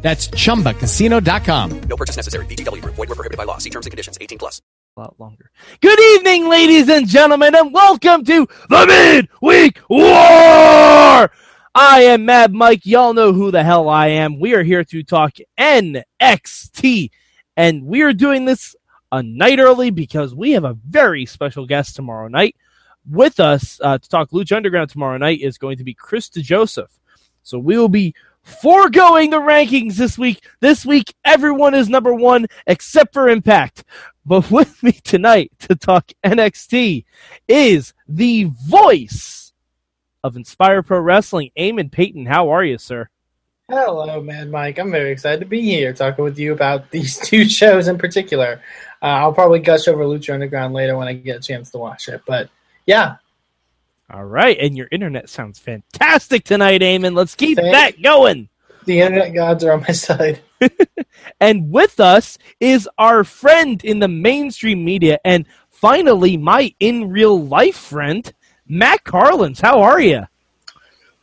That's chumbacasino.com. No purchase necessary. VGW Group. Void were prohibited by law. See terms and conditions. 18 plus. a lot longer. Good evening, ladies and gentlemen, and welcome to the Midweek War. I am Mad Mike. Y'all know who the hell I am. We are here to talk NXT, and we are doing this a night early because we have a very special guest tomorrow night. With us uh, to talk Lucha Underground tomorrow night is going to be Chris DeJoseph. So we will be foregoing the rankings this week. This week, everyone is number one except for Impact. But with me tonight to talk NXT is the voice of Inspire Pro Wrestling, Eamon Paton. How are you, sir? Hello, man, Mike. I'm very excited to be here talking with you about these two shows in particular. Uh, I'll probably gush over Lucha Underground later when I get a chance to watch it. But yeah, All right, and your internet sounds fantastic tonight, Eamon. Let's keep Thank- that going. the internet gods are on my side. And with us is our friend in the mainstream media, and finally, my in real life friend, Matt Carlins. How are you?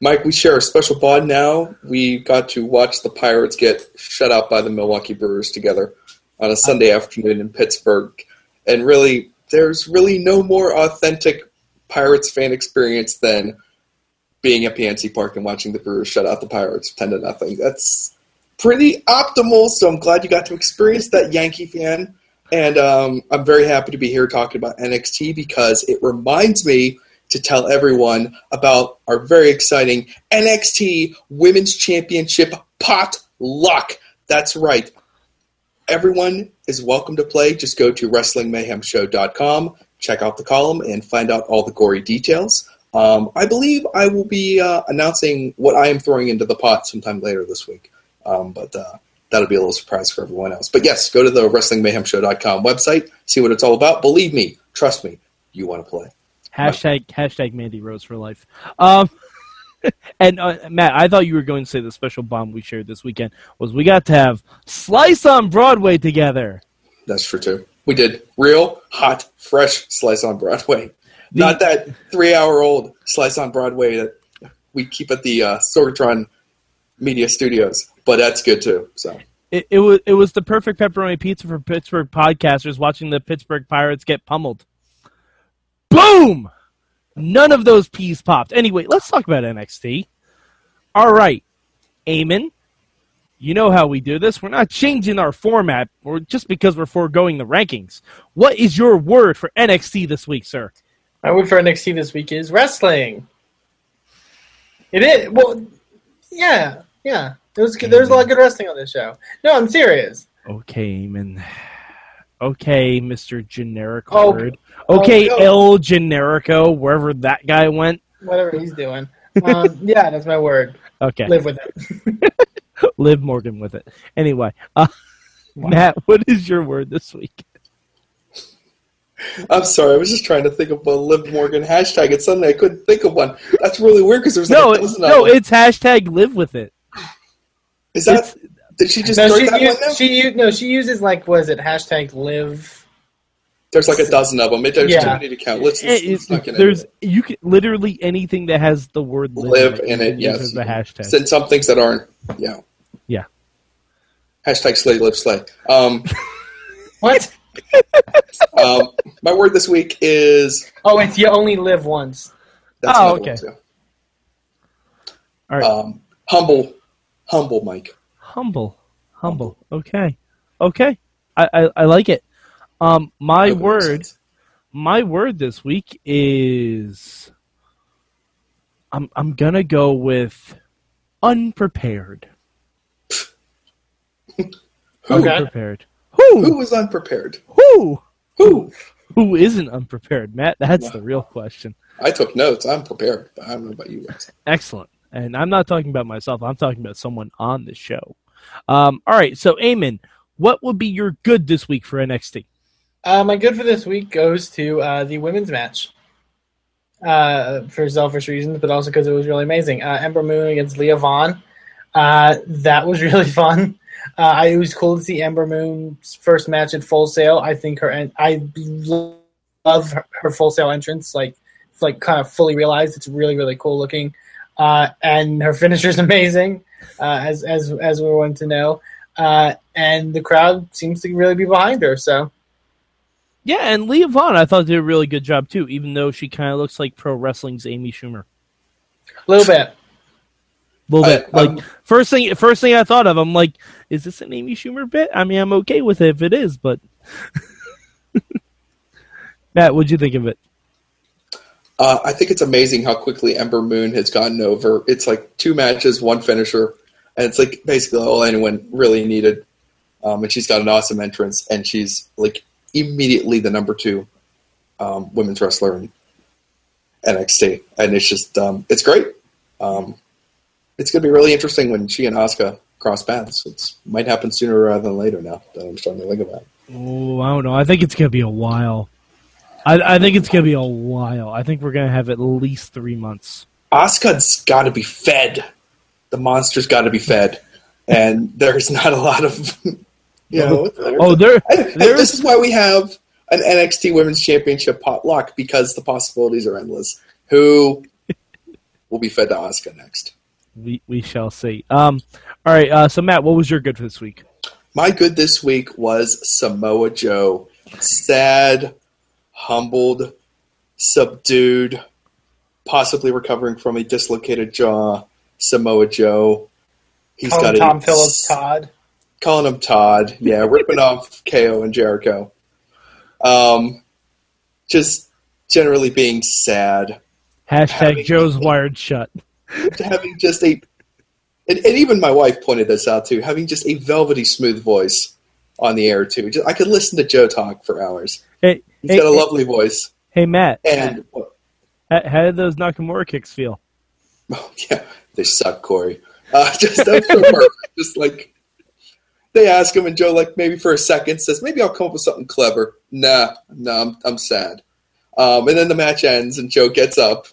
Mike, we share a special bond now. We got to watch the Pirates get shut out by the Milwaukee Brewers together on a Sunday afternoon in Pittsburgh. And really, there's really no more authentic Pirates fan experience than being at PNC Park and watching the Brewers shut out the Pirates 10 to nothing. That's pretty optimal, so I'm glad you got to experience that Yankee fan. And um, I'm very happy to be here talking about NXT because it reminds me to tell everyone about our very exciting NXT Women's Championship pot luck. That's right. Everyone is welcome to play. Just go to WrestlingMayhemShow.com, check out the column, and find out all the gory details. Um, I believe I will be uh, announcing what I am throwing into the pot sometime later this week. Um, but uh, that'll be a little surprise for everyone else. But yes, go to the WrestlingMayhemShow.com website, see what it's all about. Believe me, trust me, you want to play. Hashtag hashtag Mandy Rose for life. Um, and uh, Matt, I thought you were going to say the special bomb we shared this weekend was we got to have Slice on Broadway together. That's true too. We did real hot, fresh slice on Broadway. Not that three-hour-old slice on Broadway that we keep at the uh, Sorgatron Media Studios, but that's good too. So It, it was it was the perfect pepperoni pizza for Pittsburgh podcasters watching the Pittsburgh Pirates get pummeled. Boom! None of those peas popped. Anyway, let's talk about NXT. All right, Eamon, you know how we do this. We're not changing our format or just because we're foregoing the rankings. What is your word for NXT this week, sir? My word for NXT this week is wrestling. It is well, yeah, yeah. There's there's a lot of good wrestling on this show. No, I'm serious. Okay, Eamon. Okay, Mr. Generic Oh, word. Okay, oh, no. El Generico, wherever that guy went. Whatever he's doing. Um, yeah, that's my word. Okay. Live with it. Liv Morgan with it. Anyway, uh, Matt, what is your word this week? I'm sorry, I was just trying to think of a Liv Morgan hashtag, and suddenly I couldn't think of one. That's really weird because there's No, a it- no, them. it's hashtag live with it. Is that did she just No, start she, that used, one now? she u- no, she uses like was it hashtag live. There's like a dozen of them. There's too many to count. Let's, let's, It- let's not get into there's it. you can literally anything that has the word live, live in it. Yes, the hashtag. Send some things that aren't. Yeah. Yeah. Hashtag slay live slay. Um, What? um, my word this week is Oh, it's you only live once. that's Oh, okay. All right, Um, humble, humble, Mike. humble, humble. Okay, okay, I, I I like it. Um, my word, my word this week is. I'm I'm gonna go with unprepared. Who. Unprepared. who Who? was unprepared? Who? Who? Who isn't unprepared, Matt? That's the real question. I took notes. I'm prepared. I don't know about you guys. Excellent. And I'm not talking about myself. I'm talking about someone on the show. Um, all right. So, Eamon, what would be your good this week for NXT? Uh, my good for this week goes to uh, the women's match. Uh, for selfish reasons, but also because it was really amazing. Uh, Ember Moon against Leah Vaughn. Uh, that was really fun. Uh, I, it was cool to see Ember Moon's first match at Full Sail. I think her and I love her, her Full Sail entrance. Like, it's like kind of fully realized. It's really really cool looking, uh, and her finisher is amazing, uh, as as as we want to know. Uh, and the crowd seems to really be behind her. So Yeah, and Leah Vaughn, I thought did a really good job too, even though she kind of looks like pro wrestling's Amy Schumer. a little bit. A little I- bit. Like I'm- first thing, first thing I thought of, I'm like, is this an Amy Schumer bit? I mean, I'm okay with it if it is, but Matt, what'd you think of it? Uh, I think it's amazing how quickly Ember Moon has gotten over. It's like two matches, one finisher, and it's like basically all anyone really needed. Um, and she's got an awesome entrance, and she's like immediately the number two um, women's wrestler in NXT, and it's just um, it's great. Um, it's going to be really interesting when she and Asuka cross paths. It might happen sooner rather than later. Now that I'm starting to think about. it. Oh, I don't know. I think it's gonna be a while. I, I think it's gonna be a while. I think we're gonna have at least three months. Asuka's got to be fed. The monster's got to be fed, and there's not a lot of, you know. Oh, there, and- and this is is why we have an NXT Women's Championship potluck because the possibilities are endless. Who will be fed to Asuka next? we we shall see. Um, all right. Uh, so Matt, what was your good for this week? My good this week was Samoa Joe. Sad, humbled, subdued, possibly recovering from a dislocated jaw. Samoa Joe. He's Call him got Tom a, Phillips Todd. Calling him Todd. Yeah, ripping off KO and Jericho. Um, just generally being sad, Hashtag Having- Joe's wired shut. having just a, and, and even my wife pointed this out too, having just a velvety smooth voice on the air too. Just, I could listen to Joe talk for hours. Hey, He's hey, got a hey, lovely voice, hey, Matt. and How, how did those Nakamura kicks feel? Oh, yeah, they suck, Corey. Uh, just that's so perfect. Just like they ask him, and Joe, like maybe for a second, says, "Maybe I'll come up with something clever." Nah, nah, I'm, I'm sad. Um, and then the match ends, and Joe gets up,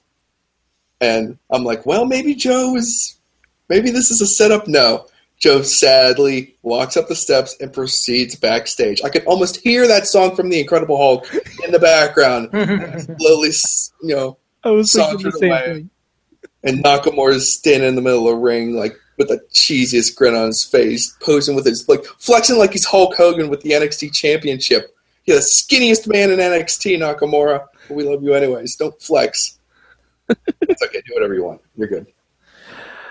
and I'm like, "Well, maybe Joe is, maybe this is a setup." No, Joe sadly walks up the steps and proceeds backstage. I could almost hear that song from The Incredible Hulk in the background, slowly, you know, I was same thing. and Nakamura's standing in the middle of the ring, like with the cheesiest grin on his face, posing with his like flexing like he's Hulk Hogan with the NXT Championship. You're the skinniest man in NXT, Nakamura. We love you anyways. Don't flex. it's okay. Do whatever you want. You're good.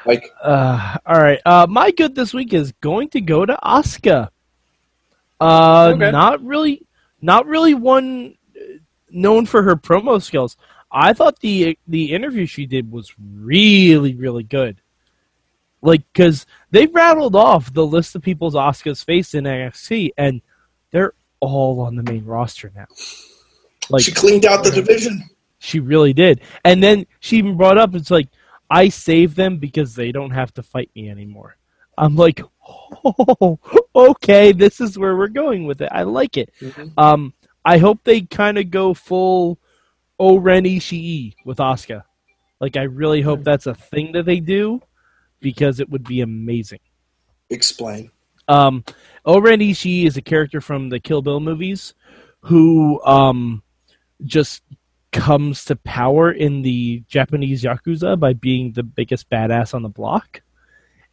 Mike. Uh, all right. Uh, my good this week is going to go to Asuka. Uh, Okay. not really, not really one uh, known for her promo skills. I thought the the interview she did was really really good. Like, because they rattled off the list of people's Asuka's faced in NXT, and they're all on the main roster now. Like, she cleaned out the division. she really did. And then she even brought up, it's like, I saved them because they don't have to fight me anymore. I'm like, oh, okay, this is where we're going with it. I like it. Mhm. Um, I hope they kind of go full O-Ren Ishii with Asuka. Like, I really hope that's a thing that they do because it would be amazing. Explain. Um, O-Ren Ishii is a character from the Kill Bill movies who um, just comes to power in the Japanese Yakuza by being the biggest badass on the block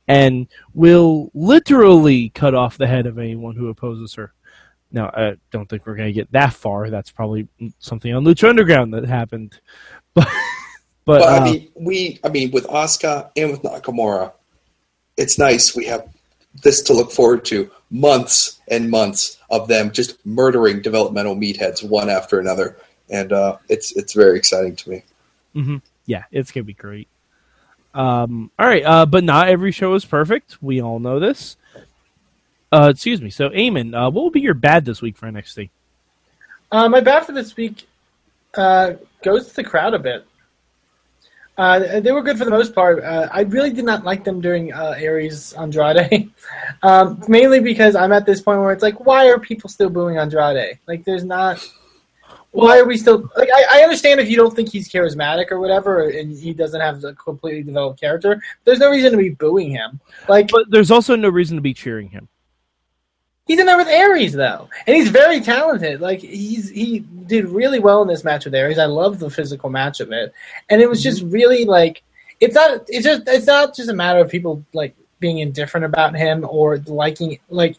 and will literally cut off the head of anyone who opposes her. Now, I don't think we're going to get that far. That's probably something on Lucha Underground that happened. But, but, But uh, I mean, we. I mean, with Asuka and with Nakamura, it's nice. We have this to look forward to. Months and months of them just murdering developmental meatheads one after another, and uh, it's it's very exciting to me. hmm Yeah, it's gonna be great. Um, all right, uh, but not every show is perfect. We all know this. Uh, excuse me. So, Eamon, uh, what will be your bad this week for NXT? Uh, my bad for this week uh, goes to the crowd a bit. Uh, they were good for the most part. Uh, I really did not like them during uh, Aries Andrade, um, mainly because I'm at this point where it's like, why are people still booing Andrade? Like, there's not. Why are we still like? I, I understand if you don't think he's charismatic or whatever, and he doesn't have a completely developed character. There's no reason to be booing him. Like, But there's also no reason to be cheering him. He's in there with Aries though, and he's very talented. Like he's he did really well in this match with Aries. I love the physical match of it, and it was just mm-hmm. really like it's not it's just it's not just a matter of people like being indifferent about him or liking like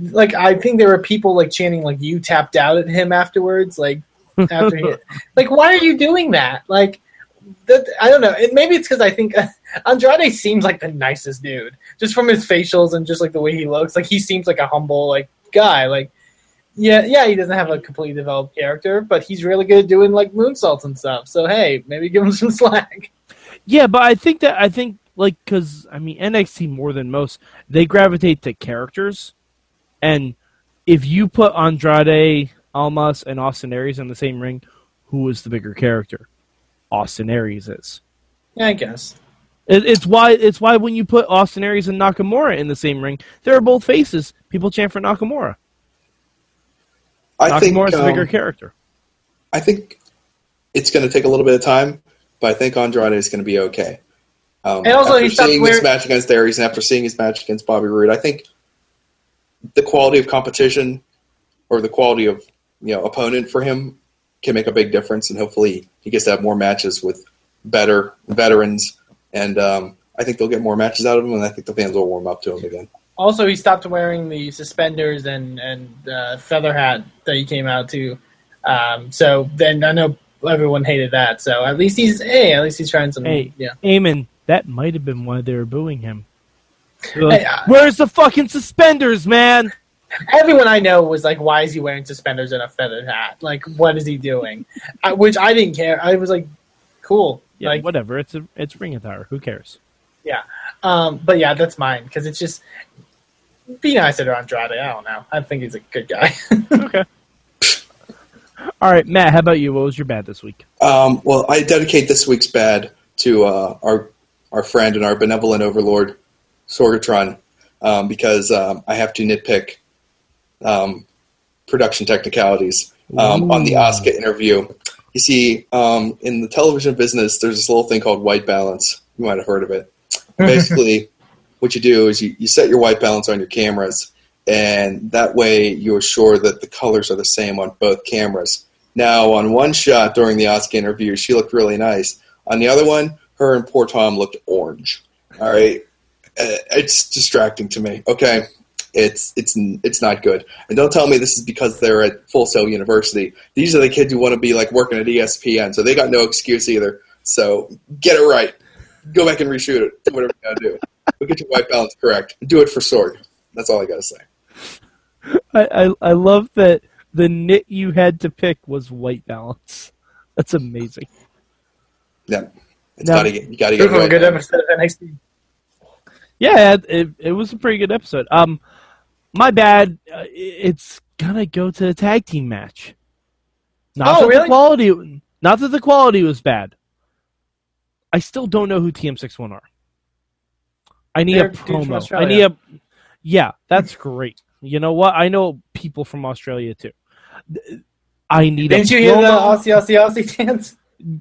like I think there were people like chanting like you tapped out at him afterwards like after he like why are you doing that? Like that I don't know. And maybe it's because I think Andrade seems like the nicest dude. Just from his facials and just like the way he looks like he seems like a humble like guy. Like yeah yeah he doesn't have a completely developed character but he's really good at doing like moonsaults and stuff. So hey maybe give him some slack. Yeah, but I think that I think like because I mean NXT more than most they gravitate to characters, and if you put Andrade, Almas, and Austin Aries in the same ring, who is the bigger character? Austin Aries is. yeah I guess It, it's why it's why when you put Austin Aries and Nakamura in the same ring, they're both faces. People chant for Nakamura. I think Nakamura's the bigger um, character. I think it's going to take a little bit of time, but I think Andrade is going to be okay. Um, And also after he stopped seeing his wearing- match against Aries and after seeing his match against Bobby Roode, I think the quality of competition or the quality of you know opponent for him can make a big difference, and hopefully he gets to have more matches with better veterans, and um, I think they'll get more matches out of him, and I think the fans will warm up to him again. Also, he stopped wearing the suspenders and and uh, feather hat that he came out to. Um, so then I know everyone hated that. So at least he's hey, at least he's trying some. Hey, yeah. Eamon, that might have been why they were booing him. Like, Hey, uh, Where's the fucking suspenders, man? Everyone I know was like, "Why is he wearing suspenders and a feathered hat? Like, what is he doing?" I, which I didn't care. I was like, "Cool." Yeah, like, whatever. It's a it's ring attire. Who cares? yeah. Um, but yeah, that's mine because it's just be nice to Andrade. I don't know. I think he's a good guy. Okay. All right, Matt. How about you? What was your bad this week? Um, well, I dedicate this week's bad to uh, our our friend and our benevolent overlord, Sorgatron, um, because um, I have to nitpick um, production technicalities um, on the Asuka interview. You see, um, in the television business, there's this little thing called white balance. You might have heard of it. Basically, what you do is you, you set your white balance on your cameras, and that way you assure that the colors are the same on both cameras. Now, on one shot during the Asuka interview, she looked really nice. On the other one, her and poor Tom looked orange. All right, Uh, it's distracting to me. Okay, it's it's it's not good. And don't tell me this is because they're at Full Sail University. These are the kids who want to be like working at ESPN, so they got no excuse either. So get it right. Go back and reshoot it. Do whatever you gotta do. But get your white balance correct. Do it for Sorg. That's all I gotta say. I, I I love that the knit you had to pick was white balance. That's amazing. Yeah, it's Now- gotta get you gotta get was a right. good episode of NXT. Yeah, it, it, it was a pretty good episode. Um, my bad. Uh, it's gonna go to the tag team match. Not Oh, that the really? quality, not that the quality was bad. I still don't know who TM61 are. I need They're a promo. I need a. Yeah, that's great. You know what? I know people from Australia too. I need. Didn't you hear the. Aussie Aussie Aussie chants?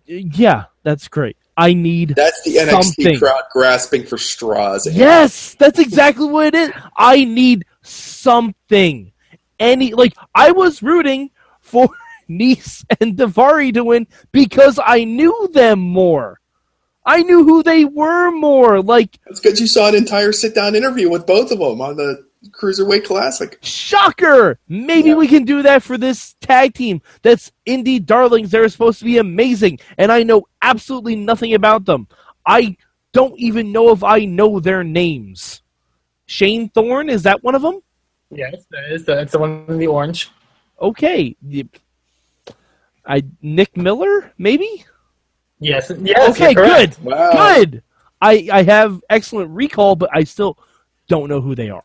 Yeah, that's great. I need That's the NXT Something. crowd grasping for straws. Yes, that's exactly what it is. I need something. Any like I was rooting for Nese and Davari to win because I knew them more. I knew who they were more. Like It's because you saw an entire sit down interview with both of them on the Cruiserweight Classic. shocker. Maybe Yeah. we can do that for this tag team. That's indie darlings. They're supposed to be amazing, and I know absolutely nothing about them. I don't even know if I know their names. Shane Thorne is that one of them? Yes, it's the, it's the, one in the orange. okay. Y- I Nick Miller, maybe. Yes, yes. okay, good, Wow. good. I I have excellent recall, but I still don't know who they are.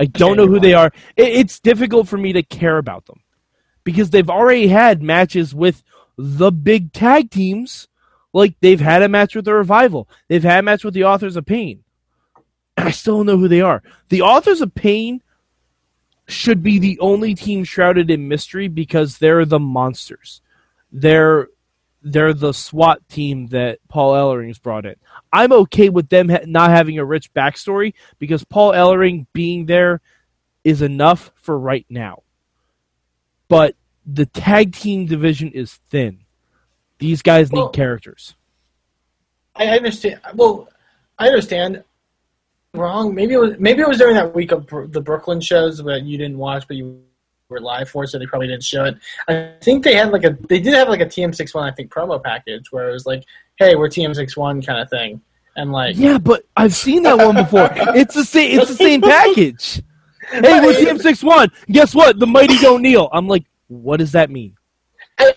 I don't know who they are. It, it's difficult for me to care about them because they've already had matches with the big tag teams Like they've had a match with the Revival, they've had a match with the Authors of Pain. And I still don't know who they are. The Authors of Pain should be the only team shrouded in mystery because they're the monsters. They're they're the SWAT team that Paul Ellering's brought in. I'm okay with them ha- not having a rich backstory because Paul Ellering being there is enough for right now. But the tag team division is thin. These guys need characters. I understand. Well, I understand. Wrong. Maybe it was. Maybe it was during that week of Br- the Brooklyn shows that you didn't watch, but you were live for, so they probably didn't show it. I think they had like a. They did have like a TM61, I think, promo package where it was like, "Hey, we're TM61" kind of thing, and like, Yeah, but I've seen that one before. It's the same. It's the same package. Hey, we're Team Six One. Guess what? The mighty don't kneel. I'm like, what does that mean? I,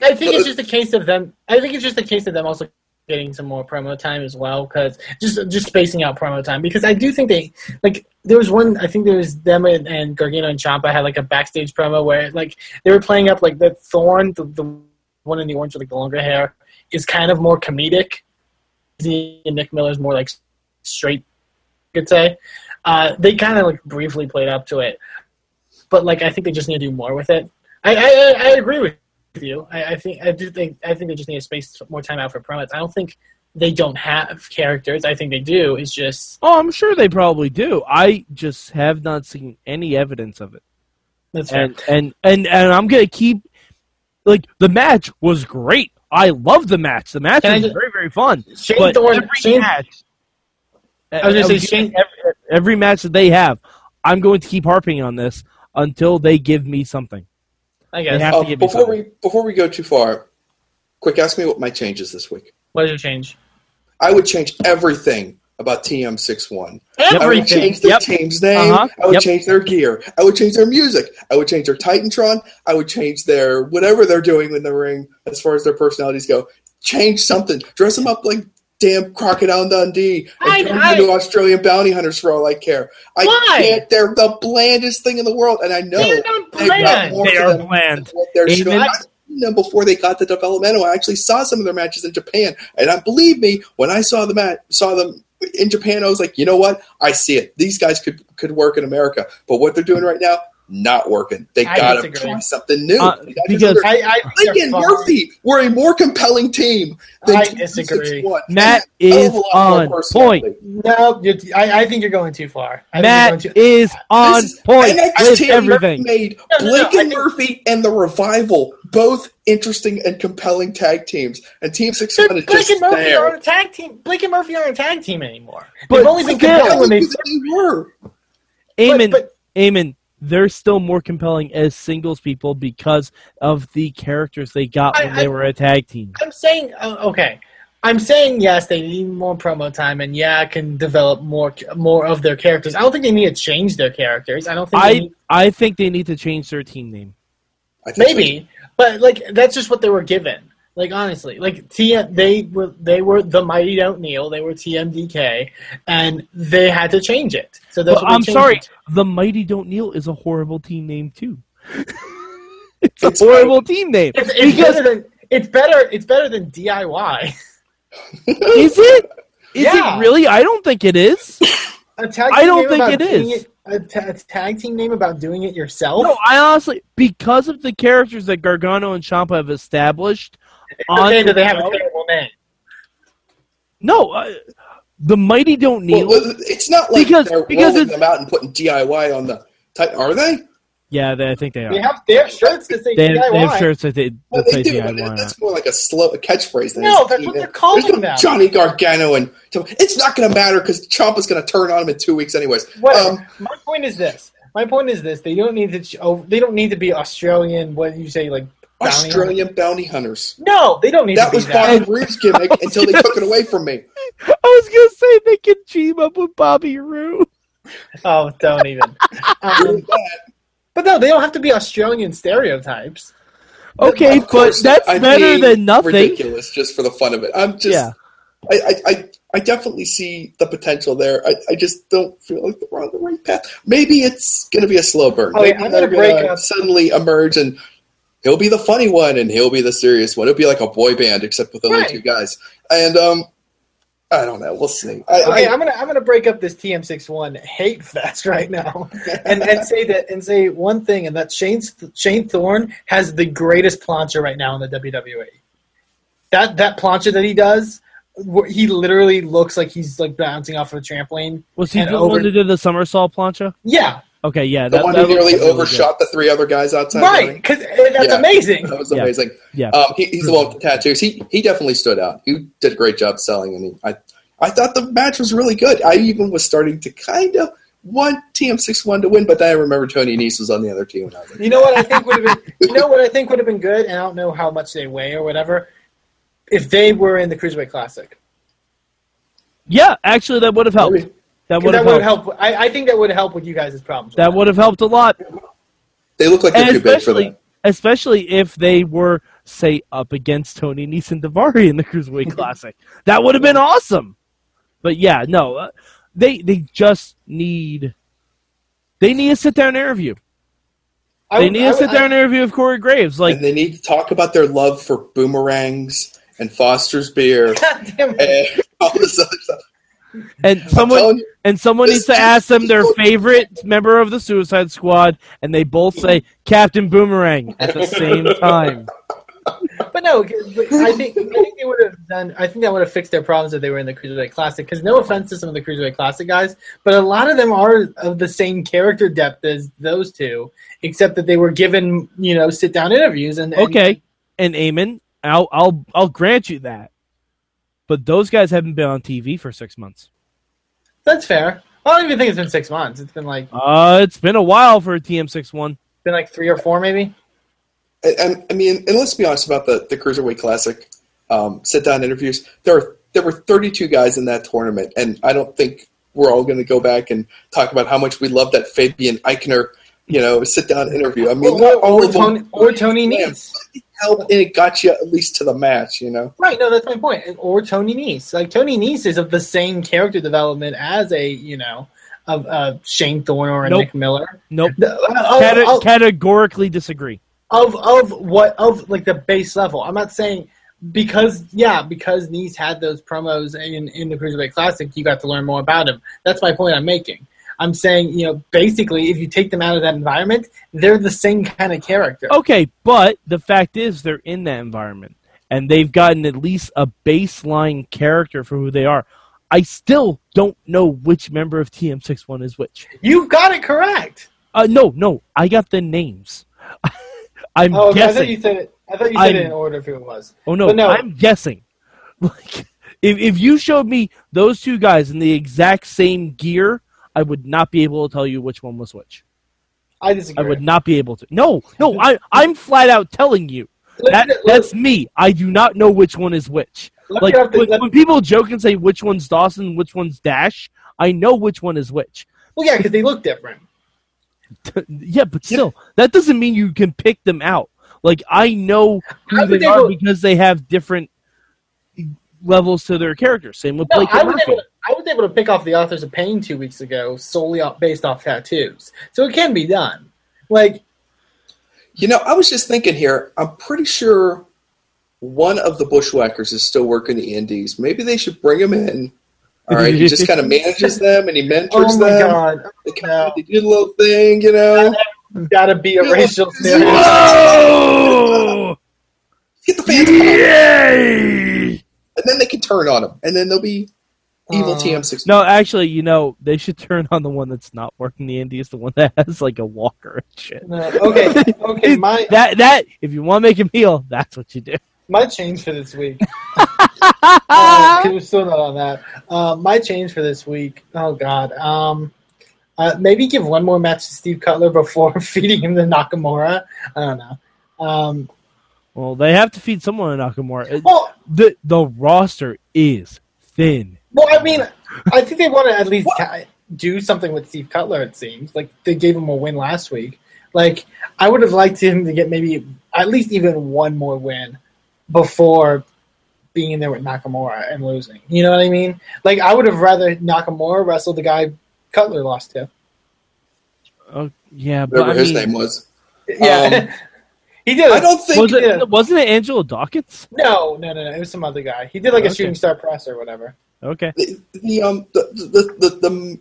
I think it's just a case of them. I think it's just a case of them also getting some more promo time as well, because just just spacing out promo time. Because I do think they like there was one. I think there was them and, and Gargano and Ciampa had like a backstage promo where like they were playing up like the Thorne, the, the one in the orange with like the longer hair, is kind of more comedic. And Nick Miller's more like straight. you Could say uh, they kind of like briefly played up to it, but like I think they just need to do more with it. I, I I agree with you. I, I think I do think I think they just need to space more time out for promos. I don't think they don't have characters. I think they do. It's just Oh, I'm sure they probably do. I just have not seen any evidence of it. that's. And and and, and I'm gonna keep like the match was great. I love the match. The match Can was just- very very fun. Shane Thorne, every Shane, match, I was gonna say Shane- every, every match that they have, I'm going to keep harping on this until they give me something. I guess. have to give before something. we before we go too far, quick, ask me what my change is this week. What did you change? I would change everything about TM61. I would Everything. change their Yep. team's name. Uh-huh. I would Yep. change their gear. I would change their music. I would change their Titantron. I would change their whatever they're doing in the ring as far as their personalities go. Change something. Dress them up like damn Crocodile Dundee and I- turn them I- into Australian bounty hunters for all I care. I Why? can't. They're the blandest thing in the world, and I know They're not they've got bland. more They to are bland. they're Amen. showing. I've seen them before they got the developmental. I actually saw some of their matches in Japan, and I believe me when I saw the mat, saw them in Japan. I was like, you know what? I see it. These guys could could work in America, but what they're doing right now, not working. They I gotta disagree. try something new. Uh, They gotta do because- something- I, I think Blake they're and fine. Murphy were a more compelling team than I disagree. Matt a hell is of a lot more on point. No, you're, I, I think you're going too far. I Matt too, is on This is- point and that with everything. Made No, no, no, Blake I and think- Murphy and the Revival both interesting and compelling tag teams, and Team Six But Blake just and Murphy there. aren't a tag team. Blake and Murphy aren't a tag team anymore. But They've only been compelling when they. they were. Eamon, but- Eamon, they're still more compelling as singles people because of the characters they got I- when they I- were a tag team. I'm saying uh, okay. I'm saying yes, they need more promo time, and yeah, can develop more more of their characters. I don't think they need to change their characters. I don't think I need, I think they need to change their team name. I think so. maybe, but like that's just what they were given. Like honestly, like T they were they were the mighty don't kneel. They were TMDK, and they had to change it. So that's Well, what they I'm sorry, it the Mighty Don't Kneel is a horrible team name too. it's a It's horrible team name. It's, it's because better than it's better. It's better than DIY. is it? Is Yeah. it really? I don't think it is. A tag I don't think about it doing is. a, ta- a tag team name about doing it yourself. No, I honestly, because of the characters that Gargano and Ciampa have established. On okay, the do they have a terrible name? No, uh, the Mighty Don't Kneel. Well, it's not like Because- they're because rolling them out and putting DIY on the. Titan. Are they? yeah, they, I think they are. They have they have shirts that say They, DIY. they have shirts that they Well, that they do, DIY that's more like a slow a catchphrase. Than No, that's what they're calling There's no them. Johnny Gargano and it's not going to matter because Ciampa's going to turn on him in two weeks anyways. Whatever. Um, My point is this. My point is this. They don't need to. Oh, they don't need to be Australian. What you say? Like bounty Australian bounty hunters. hunters? No, they don't need That to be was that. Bobby Roode's gimmick until they took it away from me. I was gonna say they can team up with Bobby Roode. Oh, don't even. um, but no, they don't have to be Australian stereotypes. Okay, Of but that's I'm better than nothing. Ridiculous, just for the fun of it. I'm just. Yeah. I, I, I, I definitely see the potential there. I, I just don't feel like we're on the right path. Maybe it's going to be a slow burn. Okay, Maybe I'm gonna break gonna up- suddenly emerge and he'll be the funny one and he'll be the serious one. It'll be like a boy band except with only Right. two guys. And um, I don't know. We'll see. I, Okay, I, I'm gonna I'm gonna break up this TM61 hate fest right now, and and say that and say one thing, and that Shane Shane Thorne has the greatest plancha right now in the WWE. That that plancha that he does, he literally looks like he's like bouncing off of a trampoline. Was he And the over- one that did the somersault plancha? Yeah, Okay, yeah, the that, one that who nearly really good. overshot the three other guys outside. right. Because that's Yeah. amazing. That was Yeah. amazing. Yeah. Um, he, he's the one with the tattoos. He he definitely stood out. He did a great job selling, and he, I I thought the match was really good. I even was starting to kind of want TM61 to win, but then I remember Tony Nese was on the other team, and I was like, You know what I think would have been. You know what I think would have been good, and I don't know how much they weigh or whatever. If they were in the Cruiserweight Classic, Yeah, actually, that would have helped. Maybe. That 'Cause would that have would helped. help. I, I think that would help with you guys' problems. That would have helped a lot. they look like they're And too big for especially, that. especially if they were, say, up against Tony Nese and Davari in the Cruiserweight Classic. That would have been awesome. But yeah, no, uh, they they just need they need to sit down and interview. I They need I to sit down and interview with Corey Graves. Like, and they need to talk about their love for boomerangs and Foster's beer God damn it. and all this other stuff. And someone you, and someone needs to ask them their favorite member of the Suicide Squad, and they both say Captain Boomerang at the same time. But no, but I think I think they would have done. I think that would have fixed their problems if they were in the Cruiserweight Classic. Because no offense to some of the Cruiserweight Classic guys, but a lot of them are of the same character depth as those two, except that they were given you know sit down interviews and, and Okay, and Eamon, I'll I'll I'll grant you that, but those guys haven't been on TV for six months. that's fair. I don't even think it's been six months. It's been like Uh, it's been a while for a TM6 one. been like three or four maybe. And, and I mean, and let's be honest about the the Cruiserweight Classic um, sit down interviews. There are there were 32 guys in that tournament, and I don't think we're all going to go back and talk about how much we love that Fabian Aichner, you know, sit down interview. I mean, Or, or, or Tony, or Tony Yeah, Nese. and it got you at least to the match, you know. Right, no, that's my point. Or Tony Nese. Like Tony Nese is of the same character development as a you know of uh, Shane Thorne or a Nope. Nick Miller. Nope. The- of- Cate- of- categorically disagree. of of what of like the base level. I'm not saying because yeah, because Nese had those promos in in the Cruiserweight Classic, you got to learn more about him. That's my point I'm making. I'm saying, you know, basically if you take them out of that environment, they're the same kind of character. Okay, but the fact is they're in that environment and they've gotten at least a baseline character for who they are. I still don't know which member of TM61 is which. You've got it correct. Uh, no, no, I got the names. I'm Oh, okay, I thought guessing. you said it. I thought you said I'm- in order of who it was. Oh no, But no. I'm guessing. Like, if if you showed me those two guys in the exact same gear, I would not be able to tell you which one was which. I disagree. I would not be able to. No, no, I I'm flat out telling you that that's me. I do not know which one is which. Like when, when people joke and say which one's Dawson, which one's Dash, I know which one is which. well, yeah, because they look different. yeah, but still, that doesn't mean you can pick them out. Like I know who I they are because they have different levels to their characters. Same with No, Blake I and Murphy. able I was able to pick off the authors of Pain two weeks ago solely off, based off tattoos. So it can be done. Like, You know, I was just thinking here. I'm pretty sure one of the Bushwhackers is still working the Indies. Maybe they should bring him in. All right, he just kind of manages them and he mentors oh my them. god, They, kind No. of, they do a little thing, you know. gotta be a racial Whoa! stereotype. Whoa! Get the fans. Yay! and then they can turn on him, and then they'll be evil Uh, TM6. No, actually, you know, they should turn on the one that's not working the Indies, the one that has like a walker and shit. No, okay, okay. My That that if you want to make him heel, that's what you do. my change for this week. uh, 'cause we're still not on that. Uh, my change for this week. Oh God. Um, uh, maybe give one more match to Steve Cutler before feeding him to Nakamura. I don't know. Um, Well, they have to feed someone in Nakamura. Well, the the roster is thin. Well, I mean, I think they want to at least ca- do something with Steve Cutler. It seems like they gave him a win last week. Like I would have liked him to get maybe at least even one more win before being in there with Nakamura and losing. You know what I mean? Like I would have rather Nakamura wrestle the guy Cutler lost to. Oh, yeah, but Whatever I his mean, name was. Yeah. Um, He did. I don't think Was it? yeah. Wasn't it Angelo Dawkins? No, no, no, no. It was some other guy. He did like a Okay. shooting star press or whatever. Okay. the, the um the the, the the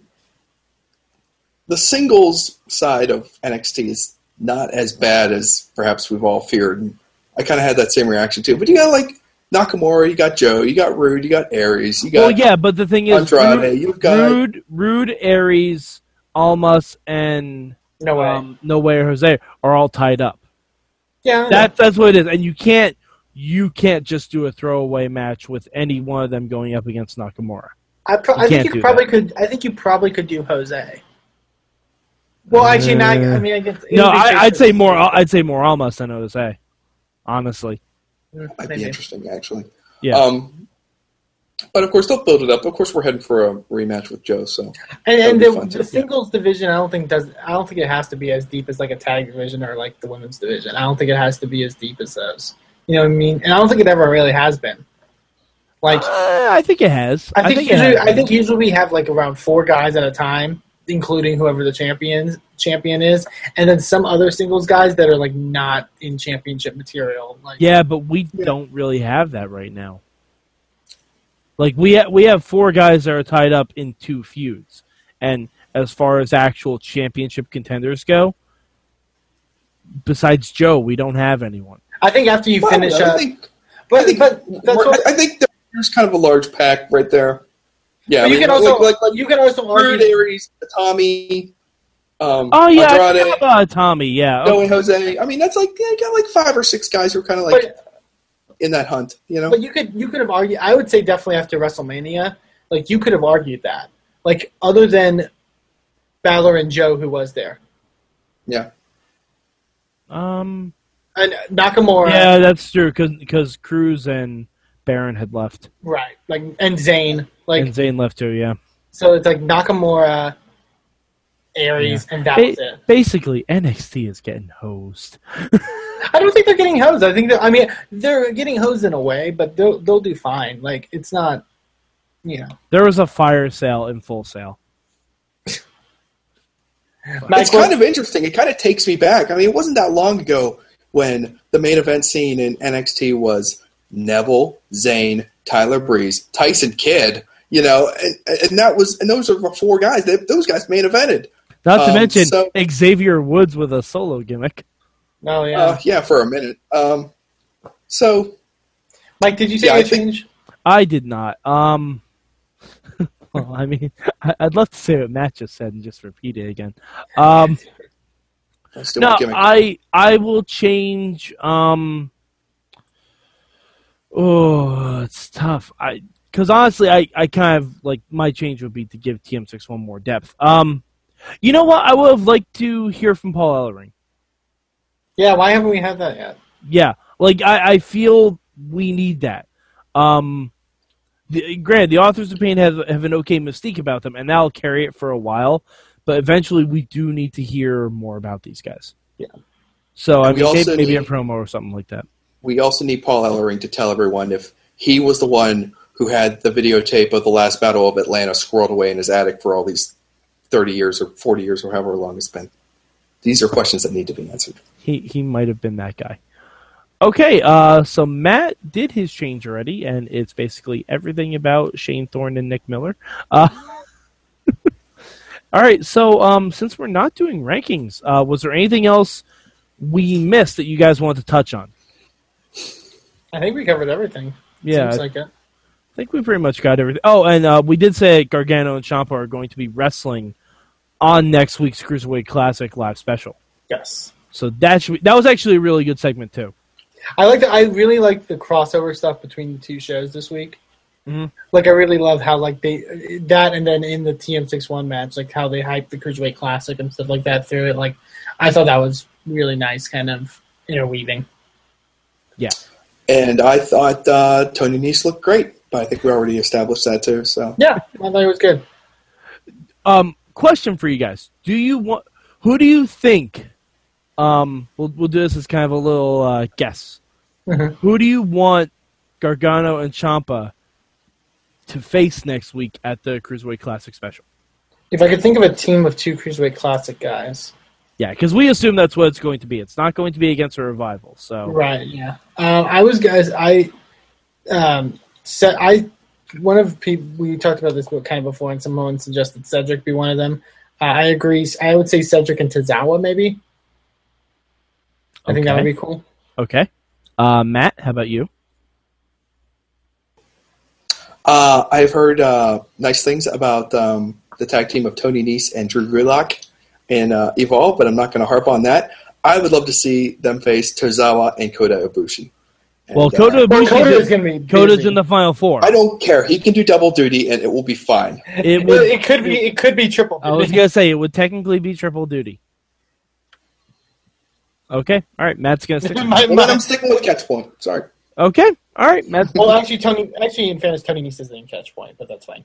the singles side of NXT is not as bad as perhaps we've all feared. And I kind of had that same reaction too. But you got like Nakamura, you got Joe, you got Roode, you got Aries, you got Well, yeah, but the thing is, Andrade, Roode, you've got Roode, Roode, Aries, Almas, and No way. um, No Way Jose are all tied up. yeah, That that's what it is, and you can't you can't just do a throwaway match with any one of them going up against Nakamura. I, pro- you I think you probably could. I think you probably could do Jose. Well, actually, not. I mean, I guess, No, I, I'd say more. I'd say more Almas than Jose. Honestly, Mm, might maybe. be interesting actually. yeah. Um, but of course, they'll build it up. Of course, we're heading for a rematch with Joe. So And, and the, the singles division, I don't think does. I don't think it has to be as deep as like a tag division or like the women's division. I don't think it has to be as deep as those. You know what I mean? And I don't think it ever really has been. Like Uh, I think it has. I think, it usually, has. I think usually we have like around four guys at a time, including whoever the champion champion is, and then some other singles guys that are like not in championship material. Like Yeah, but we don't really have that right now. Like we ha- we have four guys that are tied up in two feuds, and as far as actual championship contenders go, besides Joe, we don't have anyone. I think after you Well, finish I up, think but I think, but that's what. I think there's kind of a large pack right there. Yeah, but I you mean, can also like, like, like you can also Roode, argue. Aries, Tommy, um, Oh yeah, I Andrade, forgot about Tommy. Yeah, Joey Jose. I mean, that's like yeah, you got like five or six guys who are kind of like But, in that hunt. You know, but you could you could have argued. I would say definitely after WrestleMania, like you could have argued that. Like other than Balor and Joe, who was there, yeah. um, and Nakamura, yeah, that's true because Crews and Baron had left, right? Like and Zayn, like and Zayn left too. Yeah, so it's like Nakamura, Aries, and that Ba- was it. basically NXT is getting hosed. I don't think they're getting hosed. I think that I mean they're getting hosed in a way, but they'll they'll do fine. Like it's not, you know. There was a fire sale in Full Sail. Mike, it's kind of interesting. It kind of takes me back. I mean, it wasn't that long ago when the main event scene in NXT was Neville, Zayn, Tyler Breeze, Tyson Kidd. You know, and, and that was and those are four guys. They, those guys main evented. Not to Um, mention so- Xavier Woods with a solo gimmick. Oh yeah, Uh, yeah, for a minute. Um, so Mike, did you say yeah, I a think- change? I did not. Um, well, I mean, I- I'd love to say what Matt just said and just repeat it again. Um, let's no, my gimmick. I I will change. Um, oh, it's tough. I because honestly, I I kind of like my change would be to give TM6 one more depth. Um, you know what? I would have liked to hear from Paul Ellering. Yeah, why haven't we had that yet? Yeah, like I, I feel we need that. Um, the, granted, the authors of pain have have an okay mystique about them, and that'll carry it for a while. But eventually, we do need to hear more about these guys. Yeah. So I And mean, maybe, maybe a need- promo or something like that. we also need Paul Ellering to tell everyone if he was the one who had the videotape of the last battle of Atlanta squirreled away in his attic for all these 30 years or 40 years or however long it's been. These are questions that need to be answered. He he might have been that guy. Okay, uh, so Matt did his change already, and it's basically everything about Shane Thorne and Nick Miller. Uh, all right, so um, since we're not doing rankings, uh, was there anything else we missed that you guys wanted to touch on? I think we covered everything. Yeah, Seems I like it. think we pretty much got everything. Oh, and uh, we did say Gargano and Ciampa are going to be wrestling on next week's Cruiserweight Classic live special. Yes. So that should be, that was actually a really good segment too. I like the, I really like the crossover stuff between the two shows this week. Mhm. Like I really love how like they that and then in the TM61 match, like how they hyped the Cruiserweight Classic and stuff like that through it. Like I thought that was really nice, kind of interweaving. Yeah. And I thought uh, Tony Nese looked great, but I think we already established that too. So Yeah, I thought it was good. Um, question for you guys: Do you want? Who do you think? Um, we'll we'll do this as kind of a little uh, guess. Mhm. Who do you want Gargano and Ciampa to face next week at the Cruiserweight Classic Special? If I could think of a team of two Cruiserweight Classic guys, Yeah, because we assume that's what it's going to be. It's not going to be against a revival. So Right. Yeah. Um, I was guys. I um, said I one of people we talked about this kind of before, and someone suggested Cedric be one of them. Uh, I agree. I would say Cedric and Tozawa maybe. I think that would be cool. okay, uh, Matt, how about you? Uh, I've heard uh, nice things about um, the tag team of Tony Nese and Drew Gulak in uh, Evolve, but I'm not going to harp on that. I would love to see them face Tozawa and Kota Ibushi. And, Well, uh, Kota Well, Ibushi's Kota in- is going to be. Kota's busy. in the final four. I don't care. He can do double duty, and it will be fine. It would, it could be. It could be triple. I was gonna say it would technically be triple duty. Okay, all right. Matt's gonna stick. My- my- I'm sticking with catch point. Sorry. Okay, all right. Matt. well, actually, Tony. Actually, in fairness, Tony Nese is in catch point, but that's fine.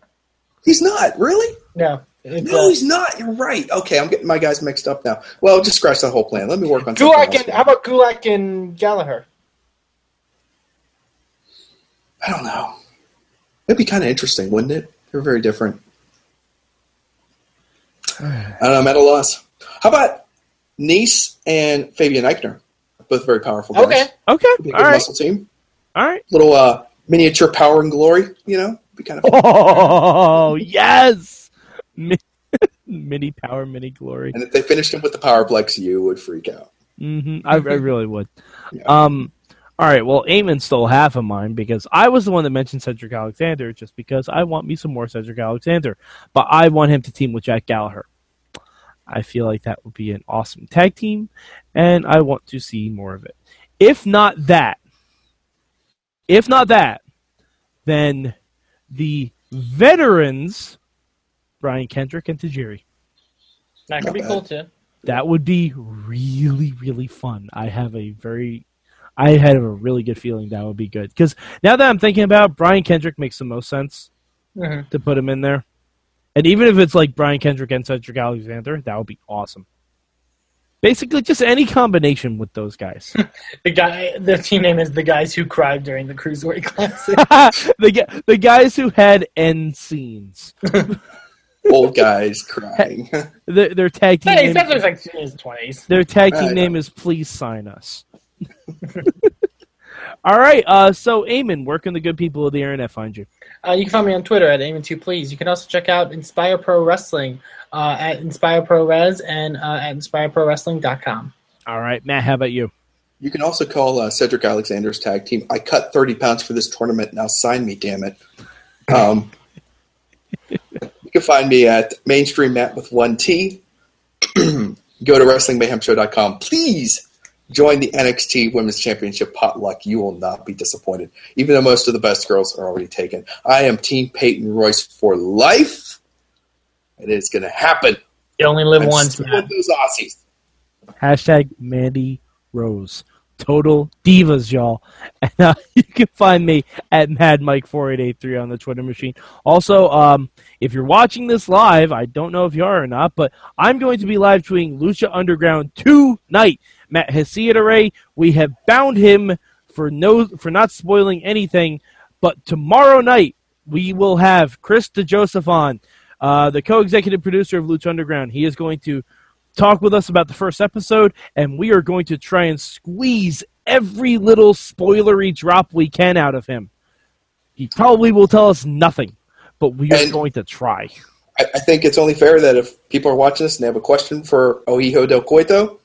He's not really. No, No, uh, he's not. You're right. Okay, I'm getting my guys mixed up now. Well, just scratch that whole plan. Let me work on something Gulak and how about Gulak and Gallagher? I don't know. It'd be kind of interesting, wouldn't it? They're very different. I don't know. I'm at a loss. How about Nese and Fabian Aichner? Both very powerful guys. Okay. Okay, Be a all good right, muscle team. All right. Little uh, miniature power and glory. You know, be kind of. Oh yes, Mi- mini power, mini glory. And if they finished him with the powerplex, you would freak out. Mm-hmm. I, I really would. Yeah. Um, all right. Well, Eamon stole half of mine because I was the one that mentioned Cedric Alexander, just because I want me some more Cedric Alexander, but I want him to team with Jack Gallagher. I feel like that would be an awesome tag team, and I want to see more of it. If not that, if not that, then the veterans, Brian Kendrick and Tajiri. That could Not be bad. cool too. That would be really, really fun. I have a very, I had a really good feeling that would be good. Because now that I'm thinking about it, Brian Kendrick makes the most sense Mhm. to put him in there. And even if it's like Brian Kendrick and Cedric Alexander, that would be awesome. Basically, just any combination with those guys. The guy, the team name is the guys who cried during the Cruiserweight Classic. the gu- the guys who had end scenes. Old guys crying. Their, their tag team. hey, name- Seth was like in his twenties. Their tag I team know. name is Please Sign Us. All right, uh, so Eamon, where can the good people of the internet find you? Uh, you can find me on Twitter at Aimon2 Please. You can also check out Inspire Pro Wrestling uh, at Inspire Pro Res and uh, at InspireProWrestling.com. All right, Matt, how about you? You can also call uh, Cedric Alexander's tag team. I cut 30 pounds for this tournament. Now sign me, damn it. Um, you can find me at Mainstream Matt with one T. Go to WrestlingMayhemShow.com. Please join the NXT Women's Championship potluck. You will not be disappointed, even though most of the best girls are already taken. I am Team Peyton Royce for life. It is going to happen. You only live I'm once, man. those Aussies. Hashtag Mandy Rose. Total divas, y'all. And uh, you can find me at MadMike4883 on the Twitter machine. Also, um, if you're watching this live, I don't know if you are or not, but I'm going to be live tweeting Lucha Underground tonight. Matt has seen it already. We have bound him for no for not spoiling anything. But tomorrow night we will have Chris DeJoseph on, uh, the co-executive producer of Lucha Underground. He is going to talk with us about the first episode, and we are going to try and squeeze every little spoilery drop we can out of him. He probably will tell us nothing, but we are And- going to try. I, I think it's only fair that if people are watching this and they have a question for Ohijo del Coito,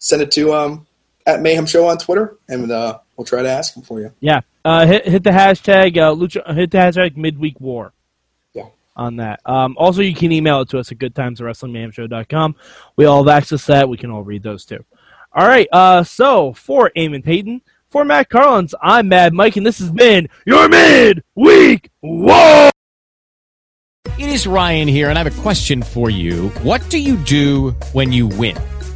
send it to um, at Mayhem Show on Twitter, and uh, we'll try to ask them for you. Yeah, uh, hit hit the hashtag uh, Lucha, hit the hashtag Midweek War. Yeah. On that. Um, also, you can email it to us at goodtimes at wrestlingmayhemshow.com. We all have access to that. We can all read those too. All right. Uh, so for Eamon Paton, for Matt Carlins, I'm Mad Mike, and this has been your midweek war. It is Ryan here, and I have a question for you. What do you do when you win?